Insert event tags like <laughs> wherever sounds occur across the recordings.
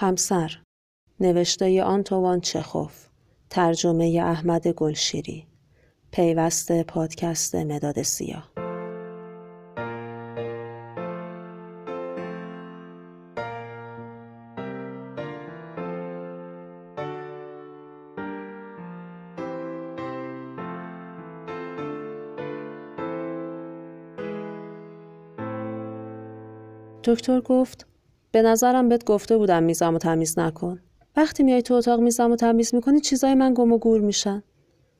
همسر نوشته آنتوان چخوف ترجمه احمد گلشیری پیوست پادکست مداد سیاه. دکتر گفت به نظرم بهت گفته بودم میزم و تمیز نکن. وقتی میای تو اتاق میزم و تمیز می‌کنی چیزای من گم و گور میشن.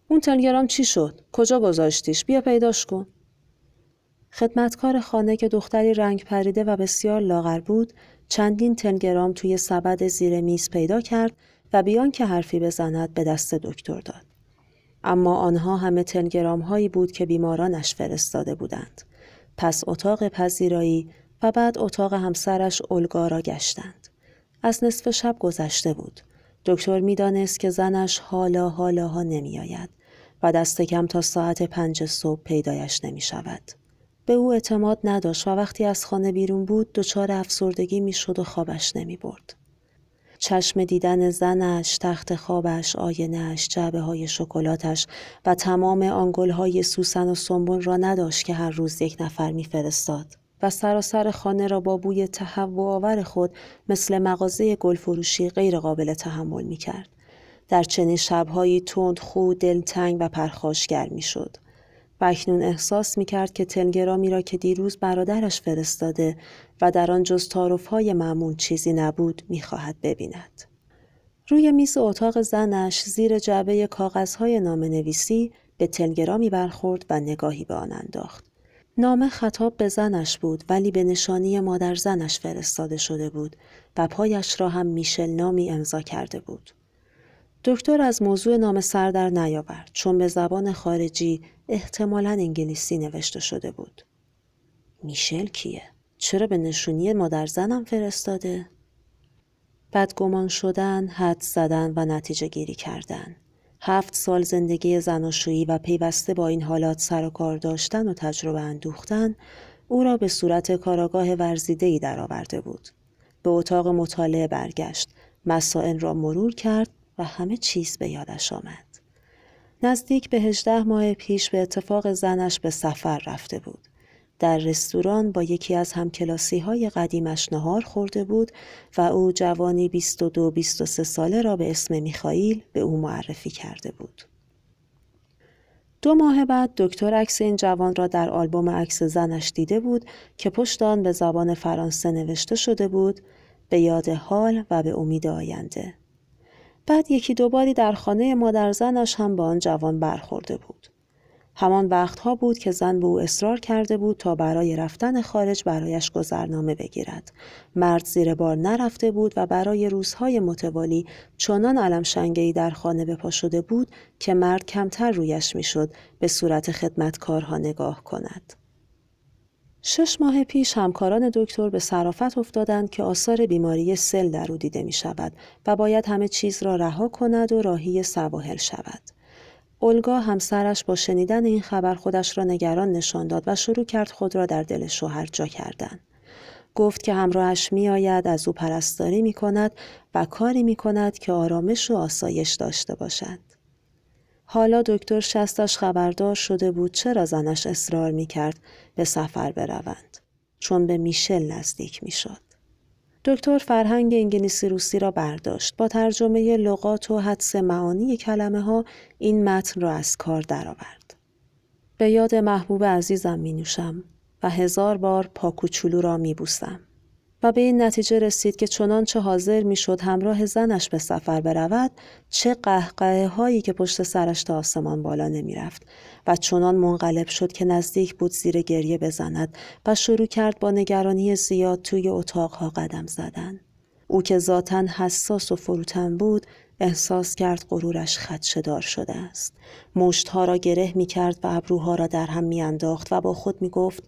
اون تلگرام چی شد؟ کجا گذاشتیش؟ بیا پیداش کن. خدمتکار خانه که دختری رنگ پریده و بسیار لاغر بود چندین تلگرام توی سبد زیر میز پیدا کرد و بیان که حرفی بزند به دست دکتر داد. اما آنها همه تلگرام هایی بود که بیمارانش فرستاده بودند. پس اتاق پذیرایی و بعد اتاق همسرش اولگا را گشتند. از نصف شب گذشته بود. دکتر می‌دانست که زنش حالا حالاها نمی آید و دست کم تا ساعت پنج صبح پیدایش نمی شود. به او اعتماد نداشت و وقتی از خانه بیرون بود دچار افسردگی می شد و خوابش نمی برد. چشم دیدن زنش، تخت خوابش، آینهش، جعبه های شکلاتش و تمام آنگل های سوسن و سنبون را نداشت که هر روز یک نفر میفرستاد. و سراسر خانه را با بوی تهوع آور خود مثل مغازه گلفروشی غیر قابل تحمل می کرد. در چنین شبهایی تند خو دلتنگ و پرخاشگر می شد. و اکنون احساس می کرد که تلگرامی را که دیروز برادرش فرستاده و در آن جز های معمول چیزی نبود می خواهد ببیند. روی میز اتاق زنش زیر جعبه کاغذهای نام نویسی به تلگرامی برخورد و نگاهی به آن انداخت. نامه خطاب به زنش بود ولی به نشانی مادر زنش فرستاده شده بود و پایش را هم میشل نامی امضا کرده بود. دکتر از موضوع نام سر در نیاورد چون به زبان خارجی احتمالا انگلیسی نوشته شده بود. میشل کیه؟ چرا به نشونی مادر زنم فرستاده؟ بدگمان شدن، حد زدن و نتیجه گیری کردن. هفت سال زندگی زناشویی و پیوسته با این حالات سر و کار داشتن و تجربه اندوختن او را به صورت کاراگاه ورزیدهی درآورده بود. به اتاق مطالعه برگشت، مسائل را مرور کرد و همه چیز به یادش آمد. نزدیک به هجده ماه پیش به اتفاق زنش به سفر رفته بود. در رستوران با یکی از همکلاسی های قدیمش نهار خورده بود و او جوانی 22-23 ساله را به اسم میخائیل به او معرفی کرده بود. دو ماه بعد دکتر عکس این جوان را در آلبوم عکس زنش دیده بود که پشت آن به زبان فرانسه نوشته شده بود به یاد حال و به امید آینده. بعد یکی دوباری در خانه مادر زنش هم با آن جوان برخورده بود. همان وقتها بود که زن به او اصرار کرده بود تا برای رفتن خارج برایش گذرنامه بگیرد. مرد زیر بار نرفته بود و برای روزهای متوالی چنان علم شنگهی در خانه بپا شده بود که مرد کمتر رویش می‌شد به صورت خدمتکارها نگاه کند. شش ماه پیش همکاران دکتر به صرافت افتادند که آثار بیماری سل در او دیده می شود و باید همه چیز را رها کند و راهی سواحل شود. اولگا همسرش با شنیدن این خبر خودش را نگران نشان داد و شروع کرد خود را در دل شوهر جا کردن. گفت که همراهش می آید از او پرستاری می کند و کاری می کند که آرامش و آسایش داشته باشد. حالا دکتر شستش خبردار شده بود چرا زنش اصرار می کرد به سفر بروند. چون به میشل نزدیک می شد. دکتر فرهنگ انگلیسی روسی را برداشت با ترجمه لغات و حدس معانی کلمه ها این متن را از کار درآورد. به یاد محبوب عزیزم می نوشم و هزار بار پاکوچولو را می بوسم. و به این نتیجه رسید که چنانچه حاضر می‌شد همراه زنش به سفر برود چه قهقه هایی که پشت سرش تا آسمان بالا نمی رفت و چنان منقلب شد که نزدیک بود زیر گریه بزند و شروع کرد با نگرانی زیاد توی اتاقها قدم زدن. او که ذاتا حساس و فروتن بود احساس کرد غرورش خدشدار شده است. مشتها را گره می کرد و ابروها را در هم می انداخت و با خود می گفت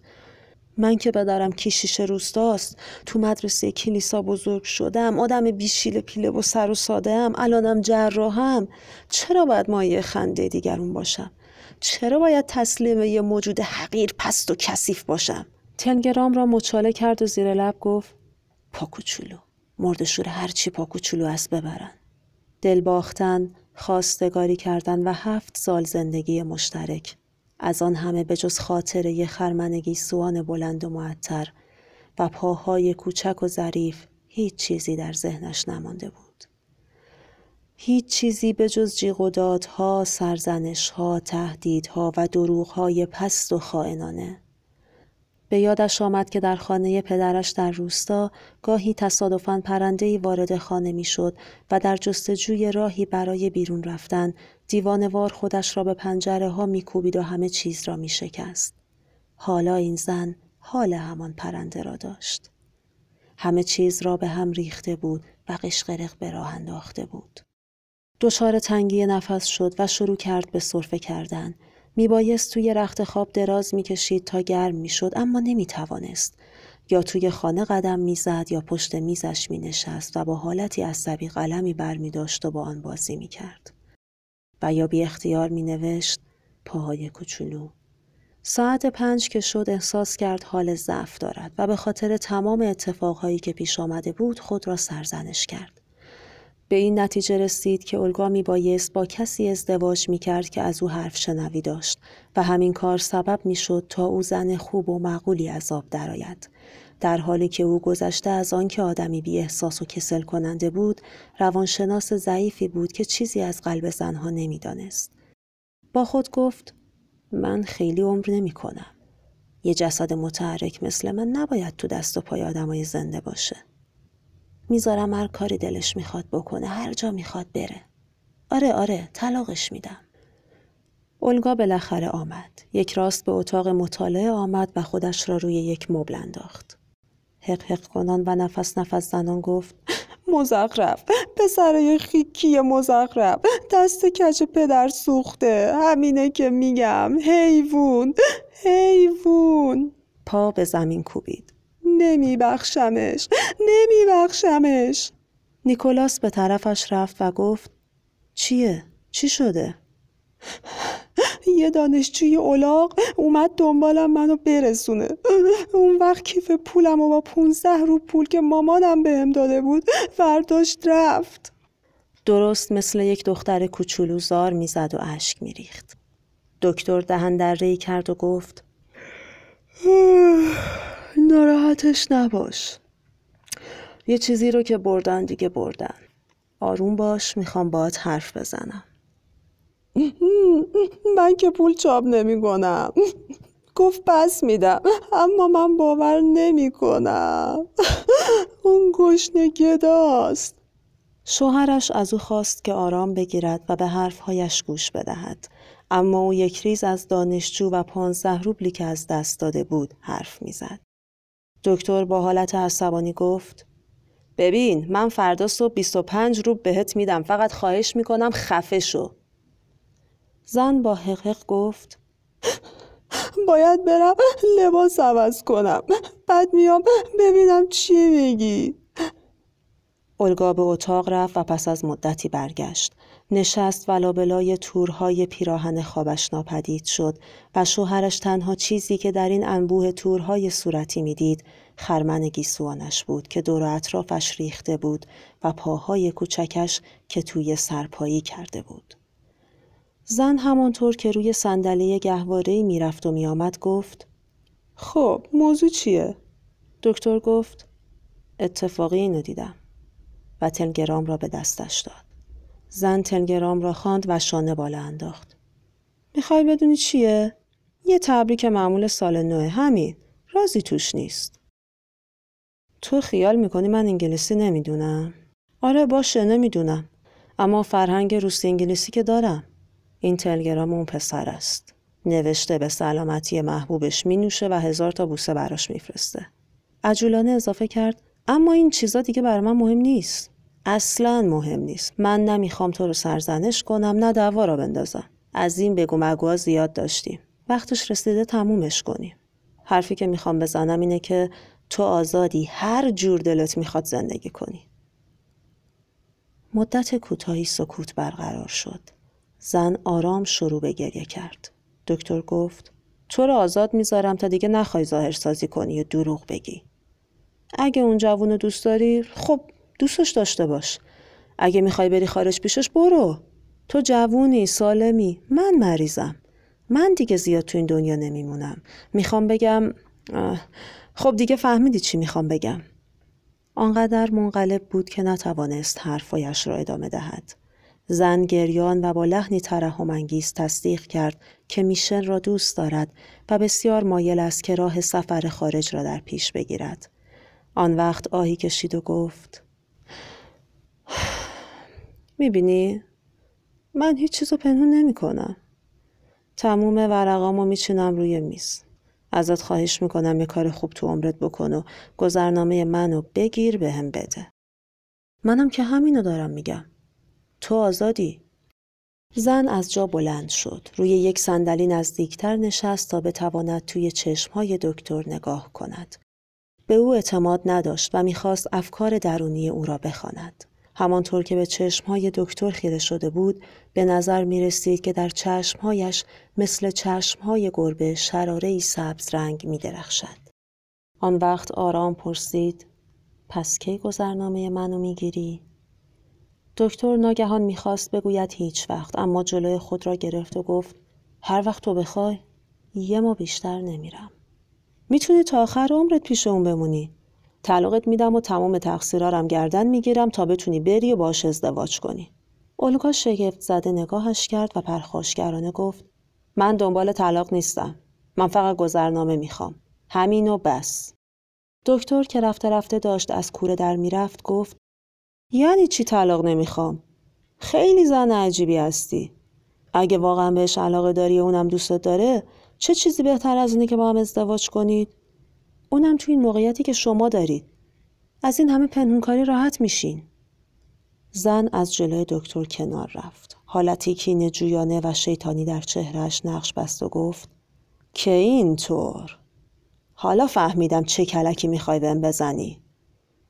من که بدارم کیشیش روستاست تو مدرسه کلیسا بزرگ شدم آدم بیشیل پیله و سر و ساده هم الانم جراحم. چرا باید مایه خنده دیگرون باشم؟ چرا باید تسلیم یه موجود حقیر پست و کثیف باشم؟ تلگرام را مچاله کرد و زیر لب گفت پاکوچولو. مردشور هرچی پا کوچولو است ببرن. دل باختن خواستگاری کردن و هفت سال زندگی مشترک. از آن همه به جز خاطره خرمنگی سوان بلند و معطر و پاهای کوچک و ظریف هیچ چیزی در ذهنش نمانده بود. هیچ چیزی به جز جیغ و دادها، سرزنشها، تهدیدها و دروغهای پست و خائنانه. به یادش آمد که در خانه پدرش در روستا گاهی تصادفاً پرندهی وارد خانه می‌شد و در جستجوی راهی برای بیرون رفتن دیوانوار خودش را به پنجره ها میکوبید و همه چیز را می شکست. حالا این زن حال همان پرنده را داشت. همه چیز را به هم ریخته بود و قشقرق به راه انداخته بود. دچار تنگی نفس شد و شروع کرد به صرفه کردن. میبایست توی رخت خواب دراز می‌کشید تا گرم می‌شد اما نمی‌توانست. یا توی خانه قدم می‌زد یا پشت میزش مینشست و با حالتی عصبی قلمی بر می داشت و با آن بازی می کرد. و یا بی اختیار می نوشت پاهای کوچولو ساعت پنج که شد احساس کرد حال ضعف دارد و به خاطر تمام اتفاقهایی که پیش آمده بود خود را سرزنش کرد. به این نتیجه رسید که اولگا می بایست با کسی ازدواج می کرد که از او حرف شنوی داشت و همین کار سبب می شد تا او زن خوب و معقولی از آب درآید. در حالی که او گذشته از آنکه آدمی بی احساس و کسل کننده بود روانشناس ضعیفی بود که چیزی از قلب زنها نمی‌دانست با خود گفت من خیلی عمر نمی کنم. یه جسد متحرک مثل من نباید تو دست و پای آدمای زنده باشه. می‌ذارم هر کاری دلش می‌خواد بکنه هر جا می‌خواد بره. آره آره طلاقش میدم. اولگا بالاخره آمد. یک راست به اتاق مطالعه آمد و خودش را روی یک مبل انداخت. حق حق کنان و نفس نفس زنان گفت مزخرف پسرای خیکی مزخرف دست کچ پدر سوخته همینه که میگم حیوون حیوون پا به زمین کوبید نمیبخشمش نمیبخشمش نیکولاس به طرفش رفت و گفت چیه؟ چی شده؟ یه دانشجوی اولاق اومد دنبالم منو برسونه اون وقت کیف پولم و با پونزده رو پول که مامانم بهم داده بود فرداشت رفت درست مثل یک دختر کوچولو زار می‌زد و اشک میریخت دکتر دهن در ری کرد و گفت <sighs> ناراحتش نباش. یه چیزی رو که بردن دیگه بردن. آروم باش می‌خوام باهات حرف بزنم. من که پول چاپ نمی کنم گفت پس میدم اما من باور نمی کنم اون گشنه گداست. شوهرش از او خواست که آرام بگیرد و به حرفهایش گوش بدهد. اما او یک ریز از دانشجو و پانزده روبلی که از دست داده بود حرف می‌زد. دکتر با حالت عصبانی گفت ببین من فردا صبح 25 روب بهت میدم فقط خواهش می‌کنم خفه شو. زن با حقق گفت <laughs> باید برم لباس عوض کنم بعد میام ببینم چی میگی. اولگا به اتاق رفت و پس از مدتی برگشت. نشست و لابلای تورهای پیراهن خوابش ناپدید شد و شوهرش تنها چیزی که در این انبوه تورهای صورتی می‌دید خرمن گیسوانش بود که دور اطرافش ریخته بود و پاهای کوچکش که توی سرپایی کرده بود. زن همانطور که روی صندلی گهواره‌ای می‌رفت و میآمد گفت خب موضوع چیه؟ دکتر گفت اتفاقی اینو دیدم و تلگرام را به دستش داد. زن تلگرام را خواند و شانه بالا انداخت. می‌خوای بدونی چیه؟ یه تبریک معمول سال نوه همین. رازی توش نیست. تو خیال می‌کنی من انگلیسی نمی‌دونم؟ آره باشه نمی‌دونم. اما فرهنگ روسی انگلیسی که دارم. این تلگرام اون پسر است. نوشته به سلامتی محبوبش می نوشه و هزار تا بوسه براش میفرسته. عجولانه اضافه کرد اما این چیزا دیگه برای من مهم نیست. اصلا مهم نیست. من نمی‌خوام تو رو سرزنش کنم نه دعوا را بندازم. از این بگو مگوها زیاد داشتیم. وقتش رسیده تمومش کنیم. حرفی که می‌خوام بزنم اینه که تو آزادی هر جور دلت می‌خواد زندگی کنی. مدت کوتاهی سکوت برقرار شد. زن آرام شروع به گریه کرد. دکتر گفت تو رو آزاد می‌ذارم تا دیگه نخوای ظاهر سازی کنی و دروغ بگی. اگه اون جوون دوست داری خب دوستش داشته باش. اگه می‌خوای بری خارج پیشش برو. تو جوونی سالمی. من مریضم. من دیگه زیاد تو این دنیا نمیمونم. می‌خوام بگم خب دیگه فهمیدی چی می‌خوام بگم. آنقدر منقلب بود که نتوانست حرفایش را ادامه دهد. زن گریان و با لحنی ترحم انگیز تصدیق کرد که میشن را دوست دارد و بسیار مایل است که راه سفر خارج را در پیش بگیرد. آن وقت آهی کشید و گفت می‌بینی؟ من هیچ چیز رو پنهون نمی کنم. تموم ورقامو میچینم روی میز. ازت خواهش می‌کنم یه کار خوب تو عمرت بکن و گذرنامه منو بگیر به هم بده. منم که همینو دارم میگم. تو آزادی. زن از جا بلند شد. روی یک صندلی نزدیکتر نشست تا بتواند توی چشمهای دکتر نگاه کند. به او اعتماد نداشت و می‌خواست افکار درونی او را بخواند. همانطور که به چشمهای دکتر خیره شده بود به نظر می رسید که در چشمهایش مثل چشمهای گربه شراره سبز رنگ می درخشد. آن وقت آرام پرسید پس کی گذرنامه منو می‌گیری؟ دکتر ناگهان می‌خواست بگوید هیچ وقت اما جلوی خود را گرفت و گفت هر وقت تو بخوای یه ما بیشتر نمیرم. می‌تونی تا آخر عمرت پیش اون بمونی. طلاقت میدم و تمام تقصیرارم گردن می‌گیرم تا بتونی بری و باش ازدواج کنی. اولگا شگفت زده نگاهش کرد و پرخاشگرانه گفت من دنبال طلاق نیستم. من فقط گذرنامه می‌خوام. همین و بس. دکتر که رفته رفته داشت از کوره در می‌رفت گفت یعنی چی طلاق نمی‌خوام؟ خیلی زن عجیبی هستی. اگه واقعا بهش علاقه داری و اونم دوستت داره چه چیزی بهتر از اینه که با هم ازدواج کنید؟ اونم تو این موقعیتی که شما دارید. از این همه پنهونکاری راحت میشین. زن از جلوی دکتر کنار رفت. حالتی کینه جویانه و شیطانی در چهرش نقش بست و گفت که اینطور حالا فهمیدم چه کلکی می‌خوای بهم بزنی.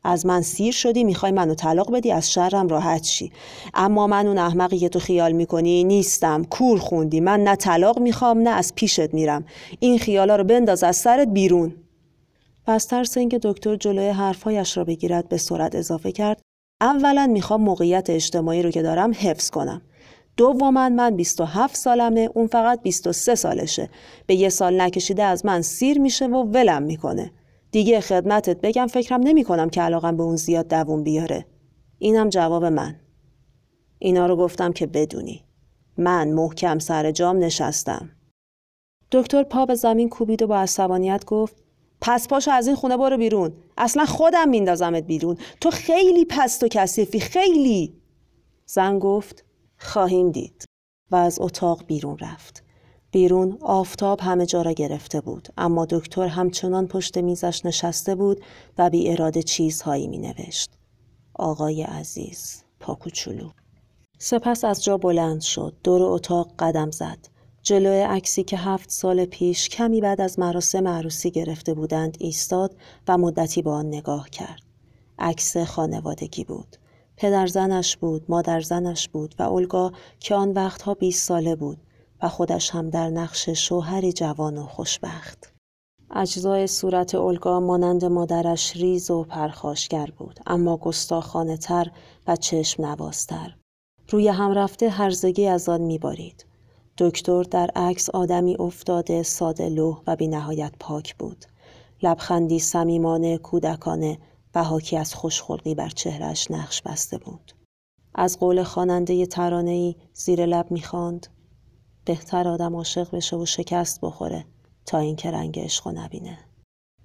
از من سیر شدی می‌خوای منو طلاق بدی از شرم راحت شی اما من اون احمقی که تو خیال می‌کنی نیستم کور خوندی من نه طلاق می‌خوام نه از پیشت میرم این خیالا رو بنداز از سرت بیرون پس ترس اینکه دکتر جلوی حرفهایش را بگیرد به سرعت اضافه کرد اولا می‌خوام موقعیت اجتماعی رو که دارم حفظ کنم دوما من 27 سالمه اون فقط 23 سالشه به یه سال نکشیده از من سیر میشه و ولم می‌کنه دیگه خدمتت بگم فکرم نمی کنم که علاقم به اون زیاد دووم بیاره. اینم جواب من. اینا رو گفتم که بدونی. من محکم سر جام نشستم. دکتر پا به زمین کوبید و با عصبانیت گفت پس پاشو از این خونه برو بیرون. اصلا خودم میندازمت بیرون. تو خیلی پست و کثیفی خیلی. زن گفت خواهیم دید و از اتاق بیرون رفت. بیرون آفتاب همه جا را گرفته بود اما دکتر همچنان پشت میزش نشسته بود و بی اراده چیزهایی می نوشت. آقای عزیز پاکوچولو سپس از جا بلند شد دور اتاق قدم زد جلوی عکسی که هفت سال پیش کمی بعد از مراسم عروسی گرفته بودند ایستاد و مدتی با آن نگاه کرد عکس خانوادگی بود پدر زنش بود مادر زنش بود و اولگا که آن وقتها 20 ساله بود و خودش هم در نقش شوهری جوان و خوشبخت. اجزای صورت اولگا مانند مادرش ریز و پرخاشگر بود اما گستاخانه تر و چشم نوازتر. روی هم رفته هرزگی از آن میبارید. دکتر در عکس آدمی افتاده ساده لوح و بی نهایت پاک بود. لبخندی صمیمانه کودکانه و حاکی از خوشخلقی بر چهرش نقش بسته بود. از قول خواننده ترانه‌ای زیر لب می‌خواند بهتر آدم عاشق بشه و شکست بخوره تا اینکه رنگ عشق نبینه.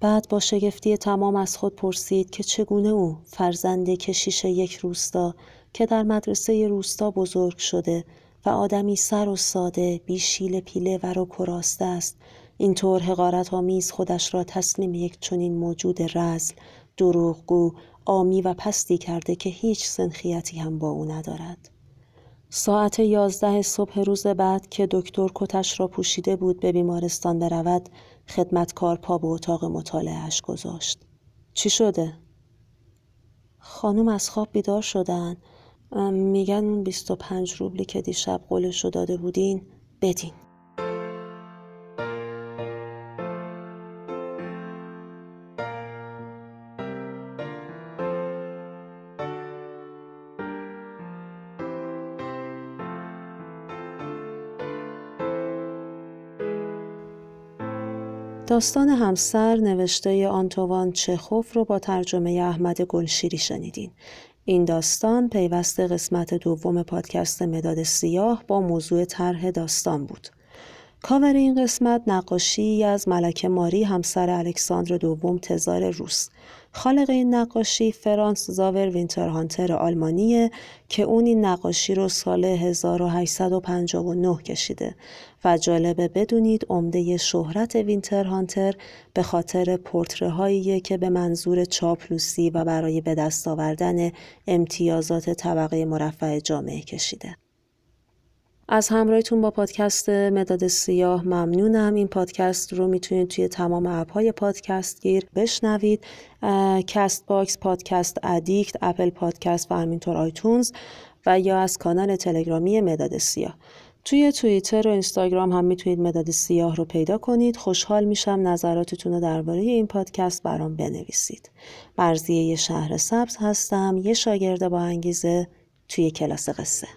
بعد با شگفتی تمام از خود پرسید که چگونه او فرزند کشیش یک روستا که در مدرسه روستا بزرگ شده و آدمی سر و ساده بیشیل پیله و رو کراسته است. اینطور حقارت آمیز خودش را تسلیم یک چنین موجود رزل دروغگو آمی و پستی کرده که هیچ سنخیتی هم با او ندارد. ساعت یازده صبح روز بعد که دکتر کتش را پوشیده بود به بیمارستان برود خدمتکار پا به اتاق مطالعهش گذاشت. چی شده؟ خانم از خواب بیدار شدن. میگن اون 25 روبلی که دیشب قولش رو داده بودین بدین داستان همسر نوشته آنتوان چخوف رو با ترجمه احمد گلشیری شنیدین. این داستان پیوست قسمت دوم پادکست مداد سیاه با موضوع طرح داستان بود. کاور این قسمت نقاشی از ملکه ماری همسر الکساندر دوم تزار روس خالق این نقاشی فرانتس زاور وینترهالتر آلمانیه که اون این نقاشی رو سال 1859 کشیده و جالبه بدونید عمده شهرت وینترهالتر به خاطر پورتره‌هاییه که به منظور چاپلوسی و برای به دست آوردن امتیازات طبقه مرفه جامعه کشیده. از همراهیتون با پادکست مداد سیاه ممنونم. این پادکست رو می‌تونید توی تمام app های پادکست گیر بشنوید. Castbox Podcast Addict Apple Podcast و همینطور iTunes و یا از کانال تلگرامی مداد سیاه. توی توییتر و اینستاگرام هم می‌تونید مداد سیاه رو پیدا کنید. خوشحال میشم نظراتتون رو درباره این پادکست برام بنویسید. مرضیه شهرسبز هستم. یه شاگرد با انگیزه توی کلاس قصه.